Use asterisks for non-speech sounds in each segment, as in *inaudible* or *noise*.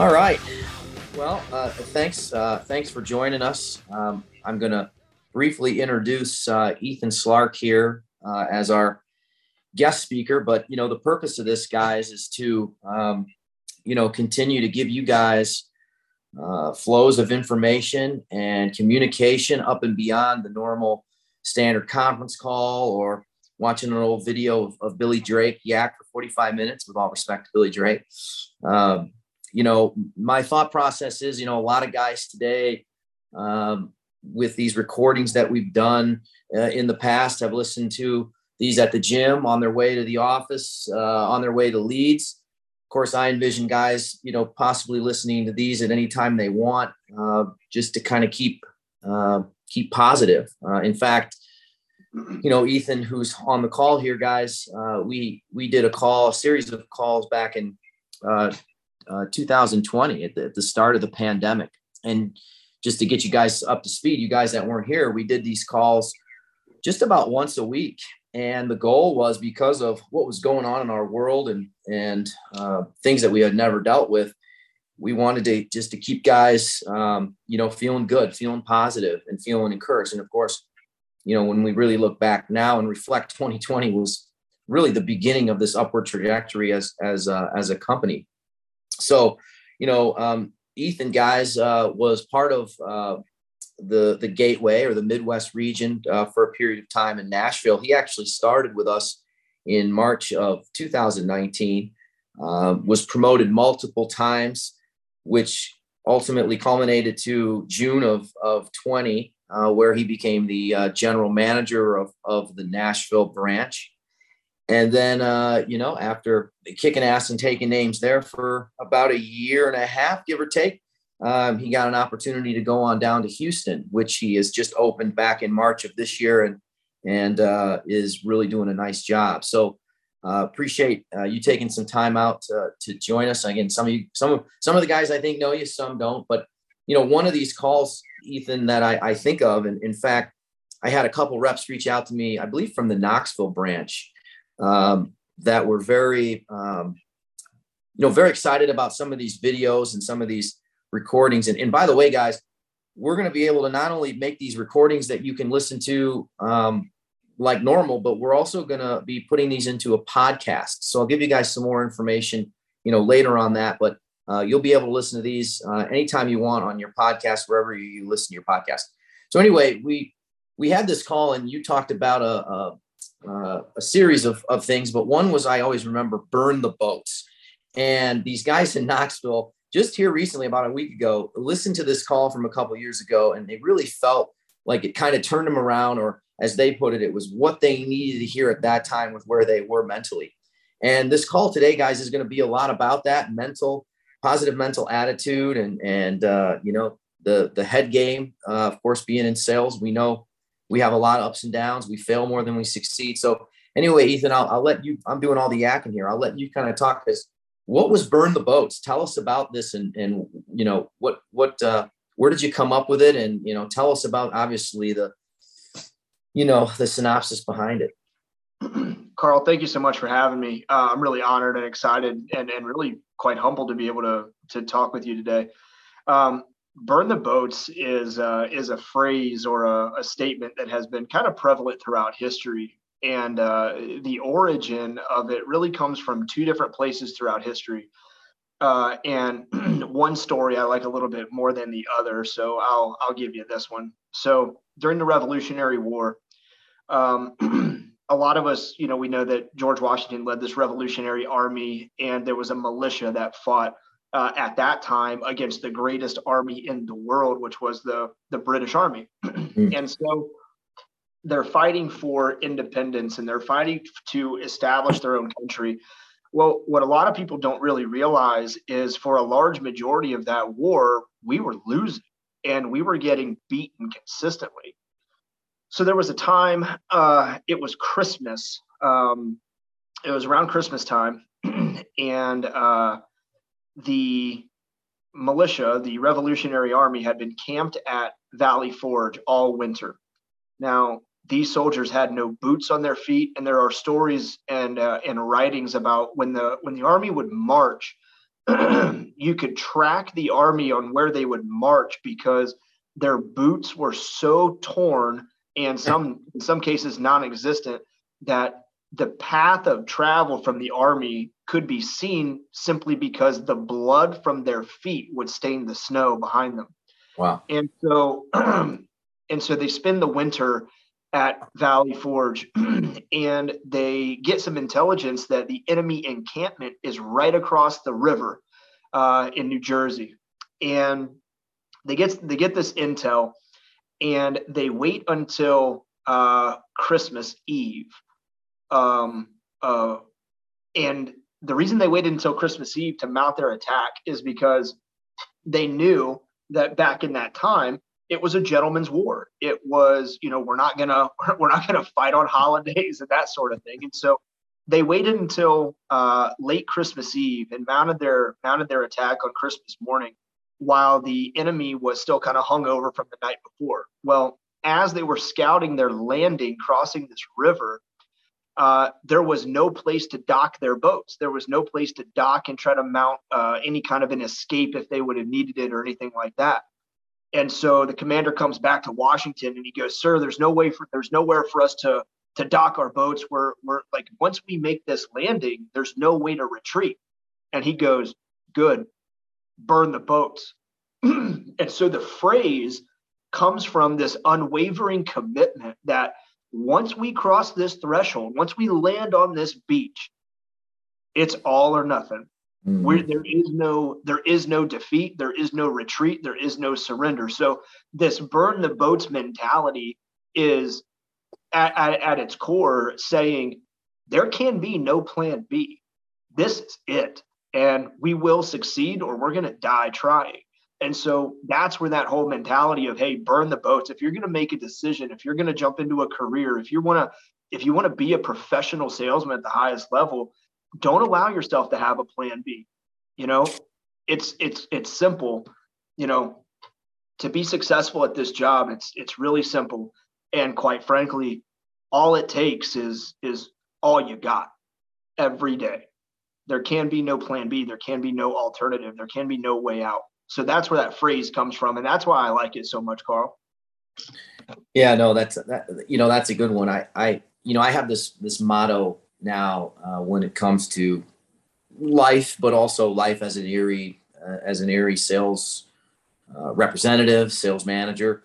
All right. Well, uh, thanks. Uh, thanks for joining us. Um, I'm going to briefly introduce uh, Ethan Slark here uh, as our guest speaker. But you know, the purpose of this, guys, is to um, you know continue to give you guys uh, flows of information and communication up and beyond the normal standard conference call or watching an old video of, of Billy Drake yak for 45 minutes. With all respect to Billy Drake. Um, you know, my thought process is, you know, a lot of guys today um, with these recordings that we've done uh, in the past have listened to these at the gym on their way to the office, uh, on their way to leads. Of course, I envision guys, you know, possibly listening to these at any time they want, uh, just to kind of keep uh, keep positive. Uh, in fact, you know, Ethan, who's on the call here, guys, uh, we we did a call, a series of calls back in uh, 2020 at the, at the start of the pandemic. And just to get you guys up to speed, you guys that weren't here, we did these calls just about once a week. And the goal was because of what was going on in our world and and uh, things that we had never dealt with, we wanted to just to keep guys, um, you know, feeling good, feeling positive, and feeling encouraged. And of course, you know, when we really look back now and reflect, 2020 was really the beginning of this upward trajectory as as uh, as a company so, you know, um, Ethan, guys, uh, was part of uh, the the Gateway or the Midwest region uh, for a period of time in Nashville. He actually started with us in March of 2019. Um, was promoted multiple times, which ultimately culminated to June of of 20, uh, where he became the uh, general manager of of the Nashville branch. And then, uh, you know, after kicking ass and taking names there for about a year and a half, give or take, um, he got an opportunity to go on down to Houston, which he has just opened back in March of this year and and uh, is really doing a nice job. So uh, appreciate uh, you taking some time out to, to join us. Again, some of you, some of some of the guys I think know you, some don't. But you know, one of these calls, Ethan, that I, I think of, and in fact, I had a couple reps reach out to me, I believe from the Knoxville branch um, that were very, um, you know, very excited about some of these videos and some of these recordings. And, and by the way, guys, we're going to be able to not only make these recordings that you can listen to um, like normal, but we're also going to be putting these into a podcast. So I'll give you guys some more information, you know, later on that. But uh, you'll be able to listen to these uh, anytime you want on your podcast, wherever you, listen to your podcast. So anyway, we we had this call, and you talked about a, a uh, a series of, of things, but one was I always remember burn the boats. And these guys in Knoxville, just here recently, about a week ago, listened to this call from a couple years ago, and they really felt like it kind of turned them around, or as they put it, it was what they needed to hear at that time with where they were mentally. And this call today, guys, is going to be a lot about that mental, positive mental attitude, and and uh, you know the the head game. Uh, of course, being in sales, we know we have a lot of ups and downs. We fail more than we succeed. So anyway, Ethan, I'll, I'll let you, I'm doing all the yakking here. I'll let you kind of talk because what was burn the boats? Tell us about this and, and, you know, what, what, uh, where did you come up with it? And, you know, tell us about obviously the, you know, the synopsis behind it. *clears throat* Carl, thank you so much for having me. Uh, I'm really honored and excited and, and really quite humbled to be able to, to talk with you today. Um, burn the boats is uh, is a phrase or a, a, statement that has been kind of prevalent throughout history. And uh, the origin of it really comes from two different places throughout history. Uh, and *clears throat* one story i like a little bit more than the other so i'll i'll give you this one. So during the revolutionary war um, *clears throat* a lot of us you know we know that george washington led this revolutionary army and there was a militia that fought uh, at that time against the greatest army in the world, which was the the British Army. *clears throat* mm. And so they're fighting for independence and they're fighting to establish their own country. Well, what a lot of people don't really realize is for a large majority of that war, we were losing and we were getting beaten consistently. So there was a time, uh, it was Christmas. Um, it was around Christmas time. *clears throat* and uh, the militia, the Revolutionary Army, had been camped at Valley Forge all winter. Now, these soldiers had no boots on their feet, and there are stories and uh, and writings about when the when the army would march, *clears throat* you could track the army on where they would march because their boots were so torn and some in some cases non-existent that the path of travel from the army could be seen simply because the blood from their feet would stain the snow behind them. Wow. And so *clears throat* and so they spend the winter at Valley Forge *clears throat* and they get some intelligence that the enemy encampment is right across the river uh, in New Jersey. And they get they get this intel and they wait until uh, Christmas Eve. Um, uh, and the reason they waited until Christmas Eve to mount their attack is because they knew that back in that time it was a gentleman's war. It was, you know, we're not gonna *laughs* we're not gonna fight on holidays *laughs* and that sort of thing. And so they waited until uh, late Christmas Eve and mounted their mounted their attack on Christmas morning while the enemy was still kind of hung over from the night before. Well, as they were scouting their landing crossing this river, uh, there was no place to dock their boats. There was no place to dock and try to mount uh, any kind of an escape if they would have needed it or anything like that. And so the commander comes back to Washington and he goes, "Sir, there's no way for there's nowhere for us to to dock our boats. We're we're like once we make this landing, there's no way to retreat." And he goes, "Good, burn the boats." *clears throat* and so the phrase comes from this unwavering commitment that once we cross this threshold, once we land on this beach, it's all or nothing. Mm-hmm. Where there is no there is no defeat, there is no retreat, there is no surrender. So this burn the boats mentality is at, at, at its core saying there can be no plan B. This is it. And we will succeed or we're going to die trying. And so that's where that whole mentality of hey, burn the boats. If you're going to make a decision, if you're going to jump into a career, if you want to if you want to be a professional salesman at the highest level, don't allow yourself to have a plan B. You know, it's it's it's simple. You know, to be successful at this job, it's it's really simple. And quite frankly, all it takes is is all you got every day. There can be no plan B. There can be no alternative. There can be no way out. So that's where that phrase comes from, and that's why I like it so much, Carl. Yeah, no, that's that. You know, that's a good one. I, I, you know, I have this this motto now uh, when it comes to life, but also life as an Erie uh, as an Erie sales uh, representative, sales manager.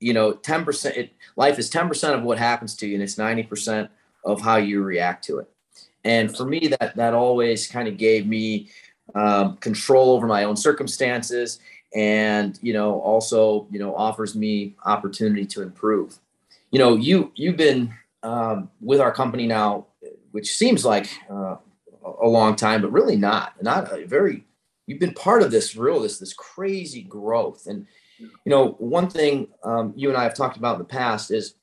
You know, ten percent. Life is ten percent of what happens to you, and it's ninety percent of how you react to it. And for me, that that always kind of gave me um, control over my own circumstances, and you know, also you know, offers me opportunity to improve. You know, you you've been um, with our company now which seems like uh, a long time, but really not. Not a very. You've been part of this real this this crazy growth, and you know one thing um, you and I have talked about in the past is,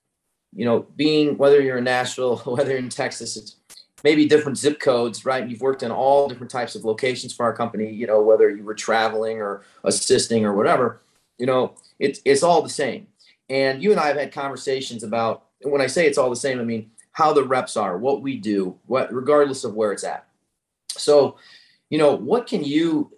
you know, being whether you're in Nashville, *laughs* whether in Texas, it's maybe different zip codes, right? You've worked in all different types of locations for our company. You know, whether you were traveling or assisting or whatever, you know, it's it's all the same. And you and I have had conversations about. When I say it's all the same, I mean how the reps are, what we do, what regardless of where it's at. So, you know, what can you,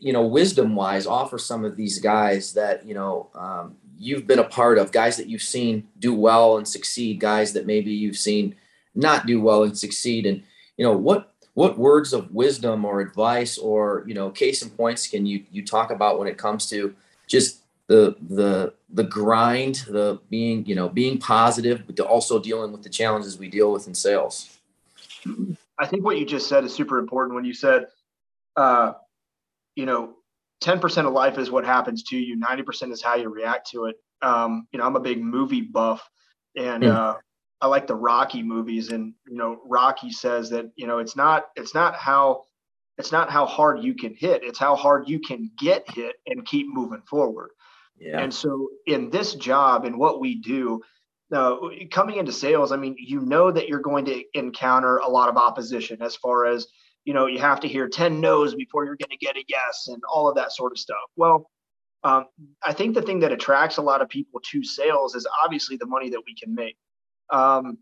you know, wisdom wise, offer some of these guys that you know um, you've been a part of, guys that you've seen do well and succeed, guys that maybe you've seen not do well and succeed, and you know what what words of wisdom or advice or you know case and points can you you talk about when it comes to just the the the grind, the being you know being positive, but also dealing with the challenges we deal with in sales. I think what you just said is super important. When you said, uh, you know, ten percent of life is what happens to you, ninety percent is how you react to it. Um, you know, I'm a big movie buff, and mm. uh, I like the Rocky movies. And you know, Rocky says that you know it's not it's not how it's not how hard you can hit; it's how hard you can get hit and keep moving forward. Yeah. And so in this job and what we do, uh, coming into sales, I mean, you know that you're going to encounter a lot of opposition as far as you know, you have to hear 10 no's before you're going to get a yes and all of that sort of stuff. Well, um, I think the thing that attracts a lot of people to sales is obviously the money that we can make. Um,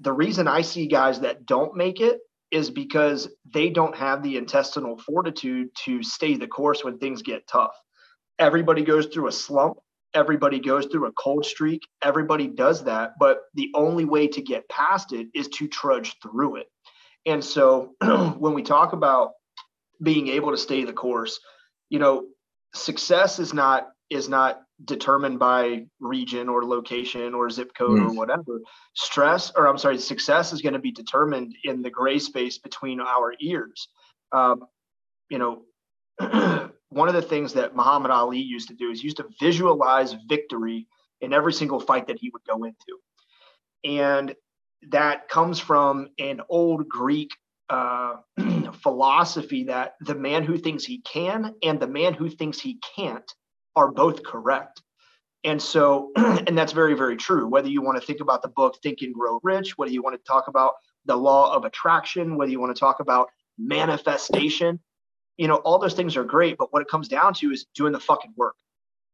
the reason I see guys that don't make it is because they don't have the intestinal fortitude to stay the course when things get tough. Everybody goes through a slump. Everybody goes through a cold streak. Everybody does that. But the only way to get past it is to trudge through it. And so *clears throat* when we talk about being able to stay the course, you know, success is not is not determined by region or location or zip code mm. or whatever. Stress, or I'm sorry, success is going to be determined in the gray space between our ears. Um, you know, *clears throat* one of the things that Muhammad Ali used to do is used to visualize victory in every single fight that he would go into. And that comes from an old Greek uh, *clears throat* philosophy that the man who thinks he can and the man who thinks he can't are both correct. And so, *clears throat* and that's very, very true. Whether you want to think about the book Think and Grow Rich, whether you want to talk about the law of attraction, whether you want to talk about manifestation, you know, all those things are great. But what it comes down to is doing the fucking work.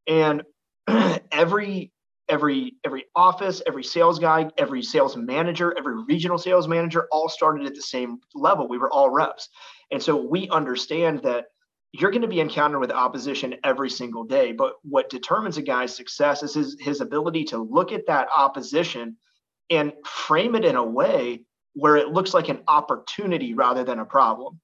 And *clears throat* every every every office every sales guy every sales manager every regional sales manager all started at the same level we were all reps and so we understand that you're going to be encountered with opposition every single day. But what determines a guy's success is his, his ability to look at that opposition and frame it in a way where it looks like an opportunity rather than a problem.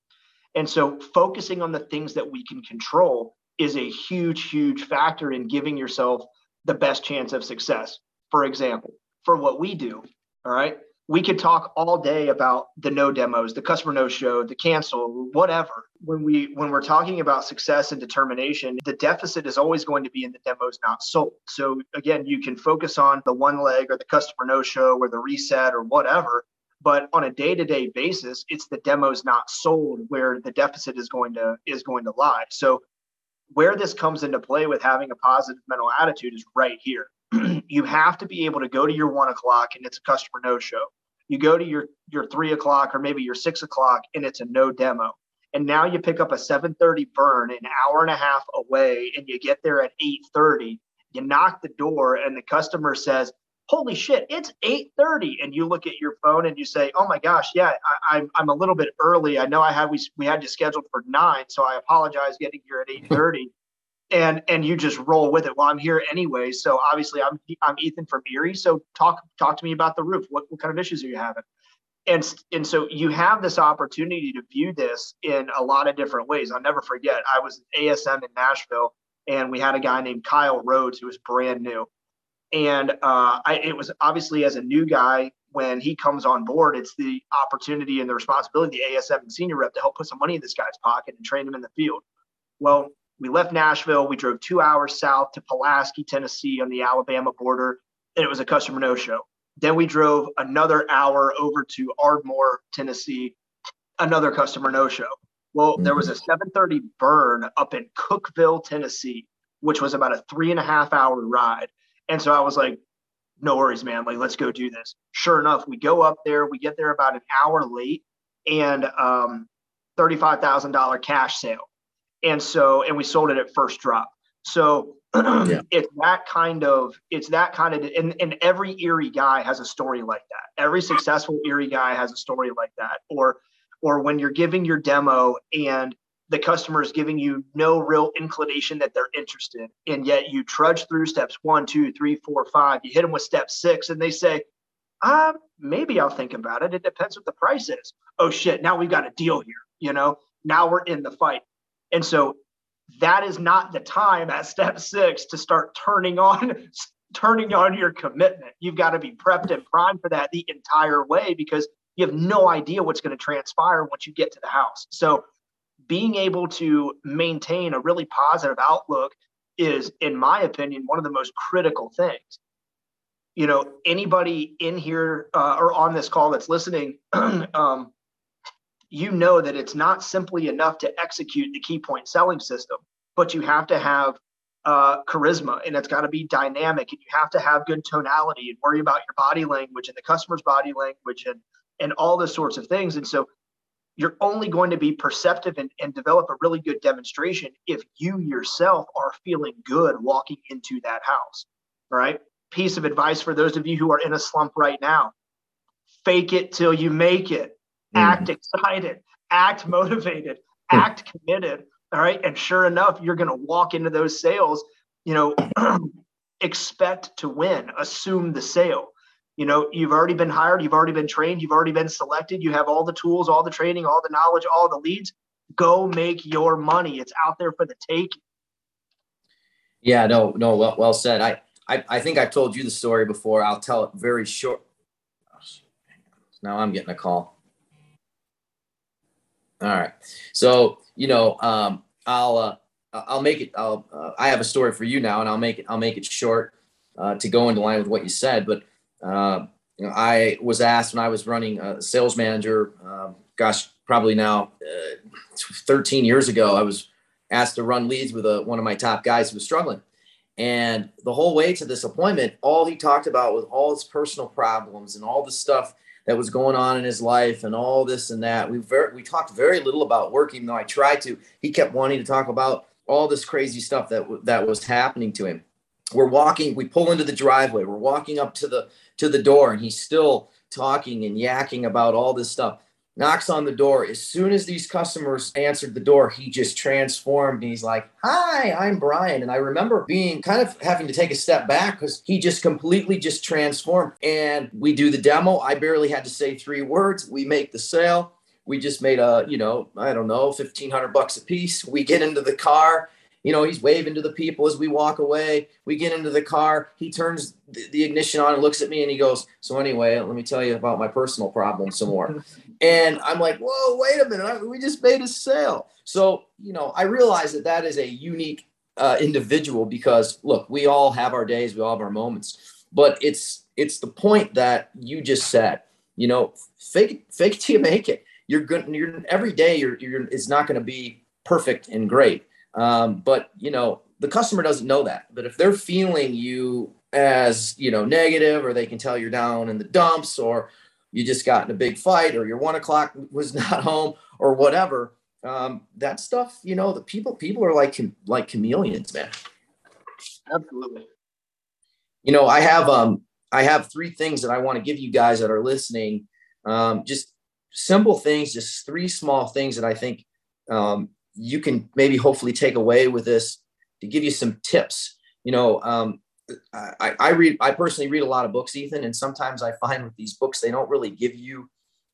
And so focusing on the things that we can control is a huge, huge factor in giving yourself the best chance of success. For example, for what we do, all right, we could talk all day about the no demos the customer no show the cancel whatever. When we when we're talking about success and determination the deficit is always going to be in the demos not sold. So again you can focus on the one leg or the customer no show or the reset or whatever but on a day-to-day basis it's the demos not sold where the deficit is going to is going to lie. So where this comes into play with having a positive mental attitude is right here *clears throat* you have to be able to go to your one o'clock and it's a customer no show. You go to your your three o'clock or maybe your six o'clock and it's a no demo. And now you pick up a 7:30 burn an hour and a half away and you get there at 8:30. You knock the door and the customer says, "Holy shit, it's 8:30!" And you look at your phone and you say, "Oh my gosh, yeah, I, I'm I'm a little bit early. I know I had we we had you scheduled for nine, so I apologize getting here at 8:30." And and you just roll with it. Well, I'm here anyway, so obviously I'm I'm Ethan from Erie. So talk talk to me about the roof. What what kind of issues are you having? And and so you have this opportunity to view this in a lot of different ways. I'll never forget. I was ASM in Nashville, and we had a guy named Kyle Rhodes who was brand new, and uh, I, it was obviously as a new guy when he comes on board, it's the opportunity and the responsibility the ASM and senior rep to help put some money in this guy's pocket and train him in the field. Well, we left Nashville. We drove two hours south to Pulaski, Tennessee, on the Alabama border, and it was a customer no show. Then we drove another hour over to Ardmore, Tennessee, another customer no show. Well, mm-hmm. there was a 7:30 burn up in Cookeville, Tennessee, which was about a three and a half hour ride. And so I was like, no worries, man. Like, let's go do this. Sure enough, we go up there. We get there about an hour late, and um, $35,000 cash sale and so and we sold it at first drop. So *clears throat* yeah. it's that kind of it's that kind of and, and every Erie guy has a story like that. Every successful Erie guy has a story like that. Or or when you're giving your demo and the customer is giving you no real inclination that they're interested and yet you trudge through steps one two three four five you hit them with step six and they say uh, maybe i'll think about it. It depends what the price is. Oh shit. Now we've got a deal here you know? Now we're in the fight and so that is not the time at step six to start turning on *laughs* turning on your commitment. You've got to be prepped and primed for that the entire way because you have no idea what's going to transpire once you get to the house. So being able to maintain a really positive outlook is, in my opinion, one of the most critical things. You know, anybody in here uh, or on this call that's listening, *clears throat* um, you know that it's not simply enough to execute the key point selling system, but you have to have uh, charisma and it's got to be dynamic and you have to have good tonality and worry about your body language and the customer's body language and and all those sorts of things. And so you're only going to be perceptive and, and develop a really good demonstration if you yourself are feeling good walking into that house. All right. Piece of advice for those of you who are in a slump right now fake it till you make it. Mm-hmm. Act excited, act motivated, mm-hmm. act committed. All right. And sure enough, you're going to walk into those sales, you know, *clears throat* expect to win, assume the sale. You know you've already been hired you've already been trained you've already been selected you have all the tools all the training all the knowledge all the leads. Go make your money. It's out there for the taking. Yeah no no well, well said. I, I i think i've told you the story before. I'll tell it very short. Now i'm getting a call all right so you know um i'll uh i'll make it i'll uh, i have a story for you now and i'll make it i'll make it short uh, to go into line with what you said but uh, you know, I was asked when I was running a sales manager, uh, gosh, probably now uh, 13 years ago, I was asked to run leads with a, one of my top guys who was struggling. And the whole way to this appointment, all he talked about was all his personal problems and all the stuff that was going on in his life and all this and that. We very, we talked very little about work, even though I tried to. He kept wanting to talk about all this crazy stuff that that was happening to him. We're walking, we pull into the driveway. We're walking up to the to the door and he's still talking and yakking about all this stuff knocks on the door. As soon as these customers answered the door he just transformed and he's like hi i'm brian. And i remember being kind of having to take a step back because he just completely just transformed. And we do the demo. I barely had to say three words. We make the sale. We just made a you know i don't know 1500 bucks a piece. We get into the car you know, he's waving to the people as we walk away. We get into the car. He turns the, the ignition on and looks at me and he goes, So, anyway, let me tell you about my personal problem some more. *laughs* and I'm like, Whoa, wait a minute. I, we just made a sale. So, you know, I realize that that is a unique uh, individual because look, we all have our days, we all have our moments, but it's it's the point that you just said. You know, fake it, fake it till you make it. You're good. You're every day. You're you're. It's not going to be perfect and great. Um, but you know, the customer doesn't know that. But if they're feeling you as you know negative, or they can tell you're down in the dumps, or you just got in a big fight, or your one o'clock *laughs* was not home, or whatever, um, that stuff, you know, the people people are like like chameleons, man. Absolutely. You know, I have um I have three things that I want to give you guys that are listening. Um, just simple things, just three small things that I think um, you can maybe hopefully take away with this to give you some tips. You know, um, I, I read, I personally read a lot of books, Ethan, and sometimes I find with these books, they don't really give you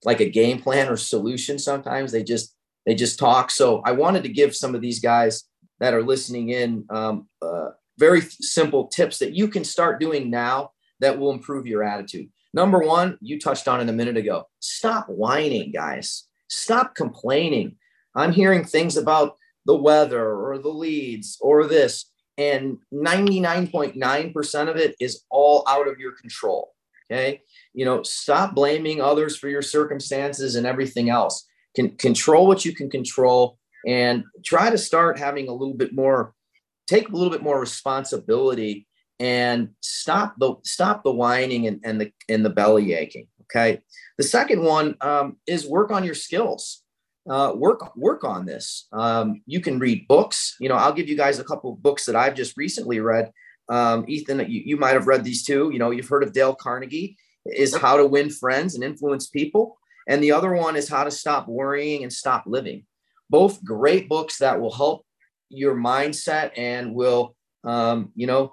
like a game plan or solution. Sometimes they just, they just talk. So I wanted to give some of these guys that are listening in um, uh, very simple tips that you can start doing now that will improve your attitude. Number one, you touched on it a minute ago. Stop whining, guys. Stop complaining. I'm hearing things about the weather or the leads or this, and 99.9% of it is all out of your control. Okay. You know, stop blaming others for your circumstances and everything else. Can control what you can control and try to start having a little bit more, take a little bit more responsibility and stop the stop the whining and, and the and the belly aching. Okay. The second one um, is work on your skills uh, work work on this. Um, you can read books. You know, I'll give you guys a couple of books that I've just recently read. Um, Ethan, you, you might have read these too. You know, you've heard of Dale Carnegie. Is How to Win Friends and Influence People, and the other one is How to Stop Worrying and Stop Living. Both great books that will help your mindset and will, um, you know,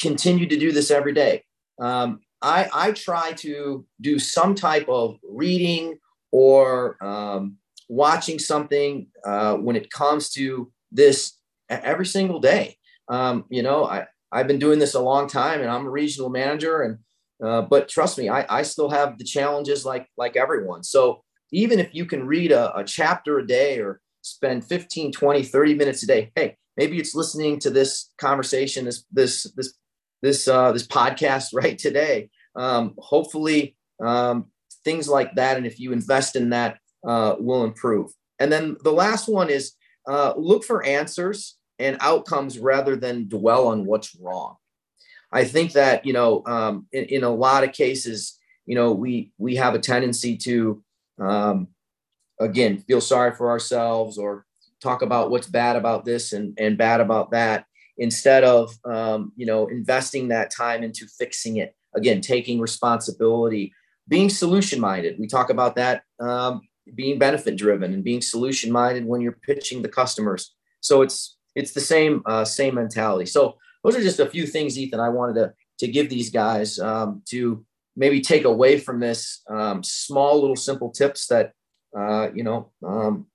continue to do this every day. Um, I, I try to do some type of reading or um, watching something uh, when it comes to this every single day. Um, you know, I, I've been doing this a long time and I'm a regional manager and, uh, but trust me, I, I still have the challenges like, like everyone. So even if you can read a, a chapter a day or spend 15, 20, 30 minutes a day, Hey, maybe it's listening to this conversation, this, this, this, this, uh, this podcast *laughs* right today. Um, hopefully, um, things like that. And if you invest in that, uh, will improve. And then the last one is uh, look for answers and outcomes rather than dwell on what's wrong. I think that you know um, in, in, a lot of cases, you know we we have a tendency to um, again feel sorry for ourselves or talk about what's bad about this and, and bad about that instead of um, you know investing that time into fixing it again taking responsibility being solution minded we talk about that um, being benefit driven and being solution minded when you're pitching the customers. So it's it's the same uh, same mentality. So those are just a few things ethan i wanted to to give these guys um, to maybe take away from this um, small little simple tips that uh, you know um,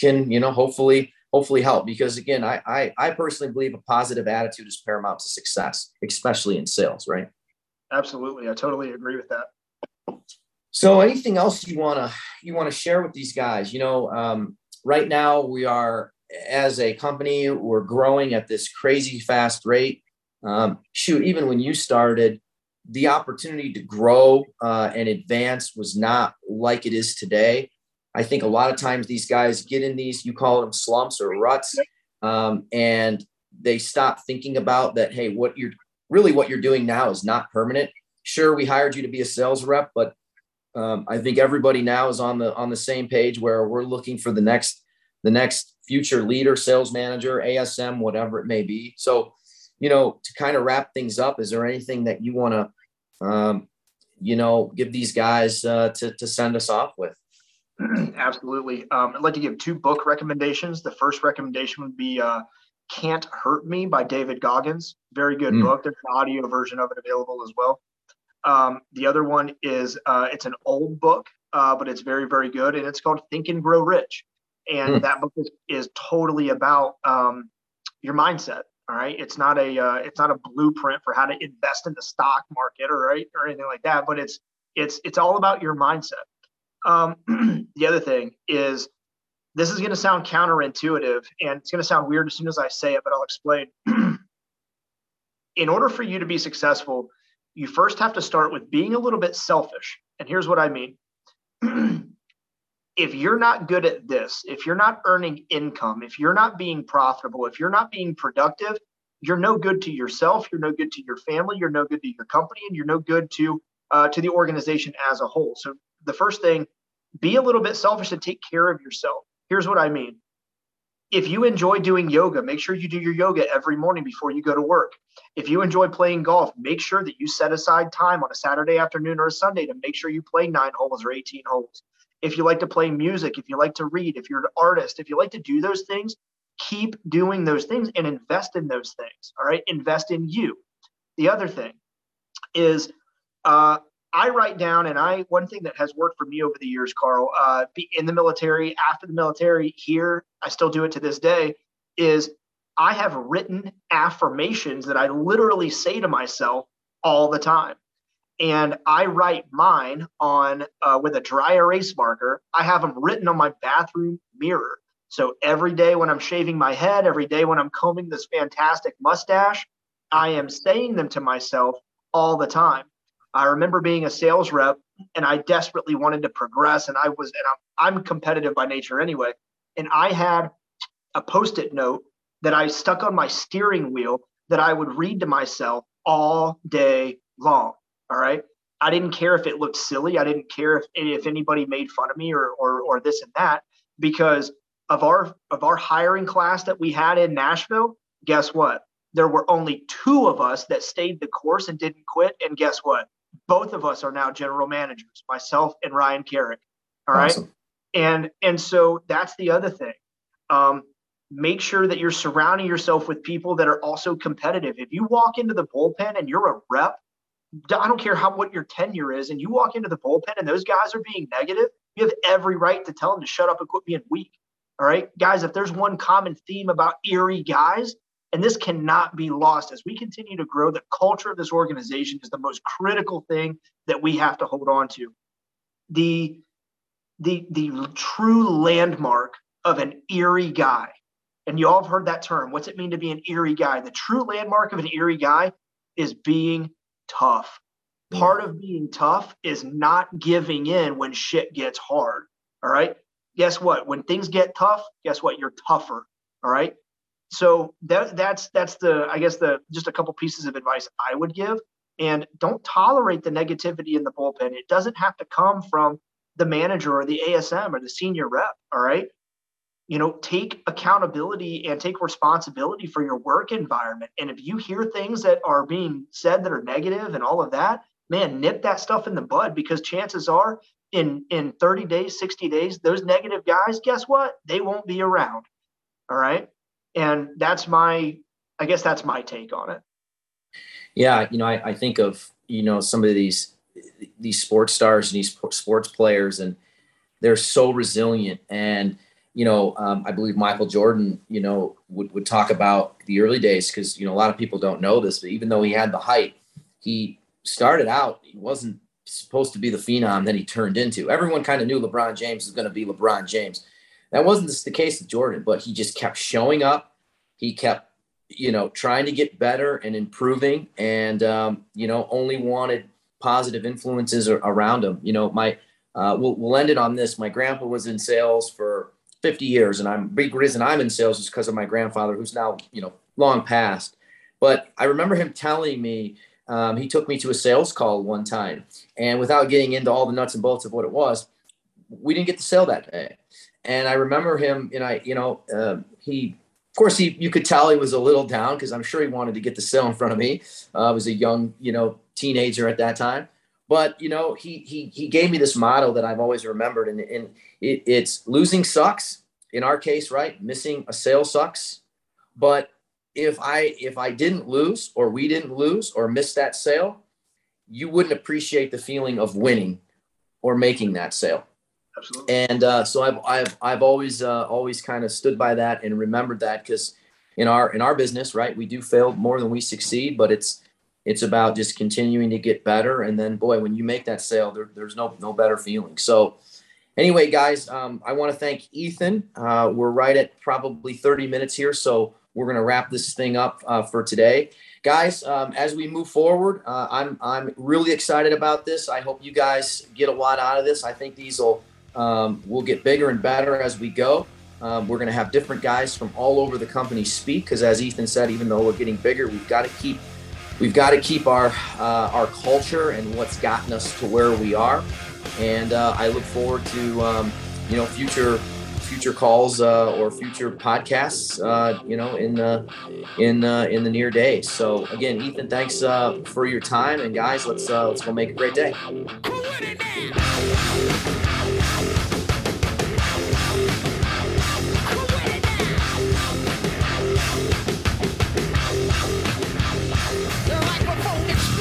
can you know hopefully hopefully help. Because again I, I i personally believe a positive attitude is paramount to success especially in sales right? Absolutely. I totally agree with that so anything else you want to you want to share with these guys you know um, right now we are as a company we're growing at this crazy fast rate um, shoot even when you started the opportunity to grow uh, and advance was not like it is today I think a lot of times these guys get in these, you call them slumps or ruts, um, and they stop thinking about that. Hey, what you're really what you're doing now is not permanent. Sure, we hired you to be a sales rep, but um, I think everybody now is on the on the same page where we're looking for the next the next future leader, sales manager, ASM, whatever it may be. So, you know, to kind of wrap things up, is there anything that you want to, um, you know, give these guys uh, to to send us off with? *clears throat* Absolutely. Um, I'd like to give two book recommendations. The first recommendation would be uh, Can't Hurt Me by David Goggins. Very good mm. book. There's an audio version of it available as well. Um, the other one is uh, it's an old book, uh, but it's very, very good. And it's called Think and Grow Rich. And mm. that book is, is totally about um, your mindset. All right. It's not a uh, it's not a blueprint for how to invest in the stock market or right or anything like that, but it's it's it's all about your mindset um, *clears throat* the other thing is this is going to sound counterintuitive and it's going to sound weird as soon as I say it, but I'll explain. *clears throat* In order for you to be successful, you first have to start with being a little bit selfish. And here's what I mean. *clears throat* if you're not good at this, if you're not earning income, if you're not being profitable, if you're not being productive, you're no good to yourself, you're no good to your family, you're no good to your company, and you're no good to uh, to the organization as a whole. So the first thing, be a little bit selfish and take care of yourself. Here's what I mean. If you enjoy doing yoga, make sure you do your yoga every morning before you go to work. If you enjoy playing golf, make sure that you set aside time on a Saturday afternoon or a Sunday to make sure you play nine holes or 18 holes. If you like to play music, if you like to read, if you're an artist, if you like to do those things, keep doing those things and invest in those things. All right. Invest in you. The other thing is uh, I write down, and I one thing that has worked for me over the years, Carl, uh, in the military, after the military, here, I still do it to this day. Is I have written affirmations that I literally say to myself all the time, and I write mine on uh, with a dry erase marker. I have them written on my bathroom mirror. So every day when I'm shaving my head, every day when I'm combing this fantastic mustache, I am saying them to myself all the time. I remember being a sales rep and I desperately wanted to progress. And I was, and I'm, I'm competitive by nature anyway. And I had a post it note that I stuck on my steering wheel that I would read to myself all day long. All right. I didn't care if it looked silly. I didn't care if, if anybody made fun of me or, or, or this and that because of our, of our hiring class that we had in Nashville. Guess what? There were only two of us that stayed the course and didn't quit. And guess what? Both of us are now general managers, myself and Ryan Carrick. All right. Awesome. And and so that's the other thing. Um, make sure that you're surrounding yourself with people that are also competitive. If you walk into the bullpen and you're a rep, I don't care how what your tenure is, and you walk into the bullpen and those guys are being negative, you have every right to tell them to shut up and quit being weak. All right, guys, if there's one common theme about Erie guys, and this cannot be lost as we continue to grow. The culture of this organization is the most critical thing that we have to hold on to. The the the true landmark of an Erie guy. And you all have heard that term. What's it mean to be an Erie guy? The true landmark of an Erie guy is being tough. Part of being tough is not giving in when shit gets hard. All right. Guess what? When things get tough, guess what? You're tougher. All right so that that's that's the i guess the just a couple pieces of advice i would give and don't tolerate the negativity in the bullpen it doesn't have to come from the manager or the ASM or the senior rep. All right. You know, take accountability and take responsibility for your work environment. And if you hear things that are being said that are negative and all of that, man, nip that stuff in the bud because chances are in in 30 days, 60 days, those negative guys, guess what? They won't be around. All right. And that's my, I guess that's my take on it. Yeah. You know, I, I think of, you know, some of these these sports stars and these sports players, and they're so resilient. And you know, um, I believe Michael Jordan, you know, would, would talk about the early days because you know a lot of people don't know this, but even though he had the height, he started out he wasn't supposed to be the phenom that he turned into. Everyone kind of knew LeBron James was going to be LeBron James. That wasn't the case with Jordan, but he just kept showing up. He kept, you know, trying to get better and improving, and um, you know, only wanted positive influences around him. You know, my uh, we'll, we'll end it on this. My grandpa was in sales for 50 years, and I'm big reason I'm in sales is because of my grandfather, who's now you know long past. But I remember him telling me um, he took me to a sales call one time, and without getting into all the nuts and bolts of what it was, we didn't get the sale that day. And I remember him, and I, you know, uh, he of course, he you could tell he was a little down because I'm sure he wanted to get the sale in front of me. Uh, I was a young, you know, teenager at that time. But you know, he he he gave me this motto that I've always remembered, and, and it, it's losing sucks. In our case, right, missing a sale sucks. But if I if I didn't lose, or we didn't lose, or miss that sale, you wouldn't appreciate the feeling of winning or making that sale. Absolutely. And uh, so I've I've I've always uh, always kind of stood by that and remembered that because in our in our business, right, we do fail more than we succeed, but it's it's about just continuing to get better. And then, boy, when you make that sale, there, there's no no better feeling. So, anyway, guys, um, I want to thank Ethan. Uh, we're right at probably 30 minutes here, so we're going to wrap this thing up uh, for today guys um, as we move forward uh, i'm i'm really excited about this i hope you guys get a lot out of this i think these will um, we'll get bigger and better as we go. Um, we're going to have different guys from all over the company speak because, as Ethan said, even though we're getting bigger, we've got to keep we've got to keep our uh, our culture and what's gotten us to where we are. And uh, I look forward to um, you know future future calls uh, or future podcasts, uh, you know, in the in uh, in the near day. So again, Ethan, thanks uh, for your time, and guys, let's uh, let's go make a great day.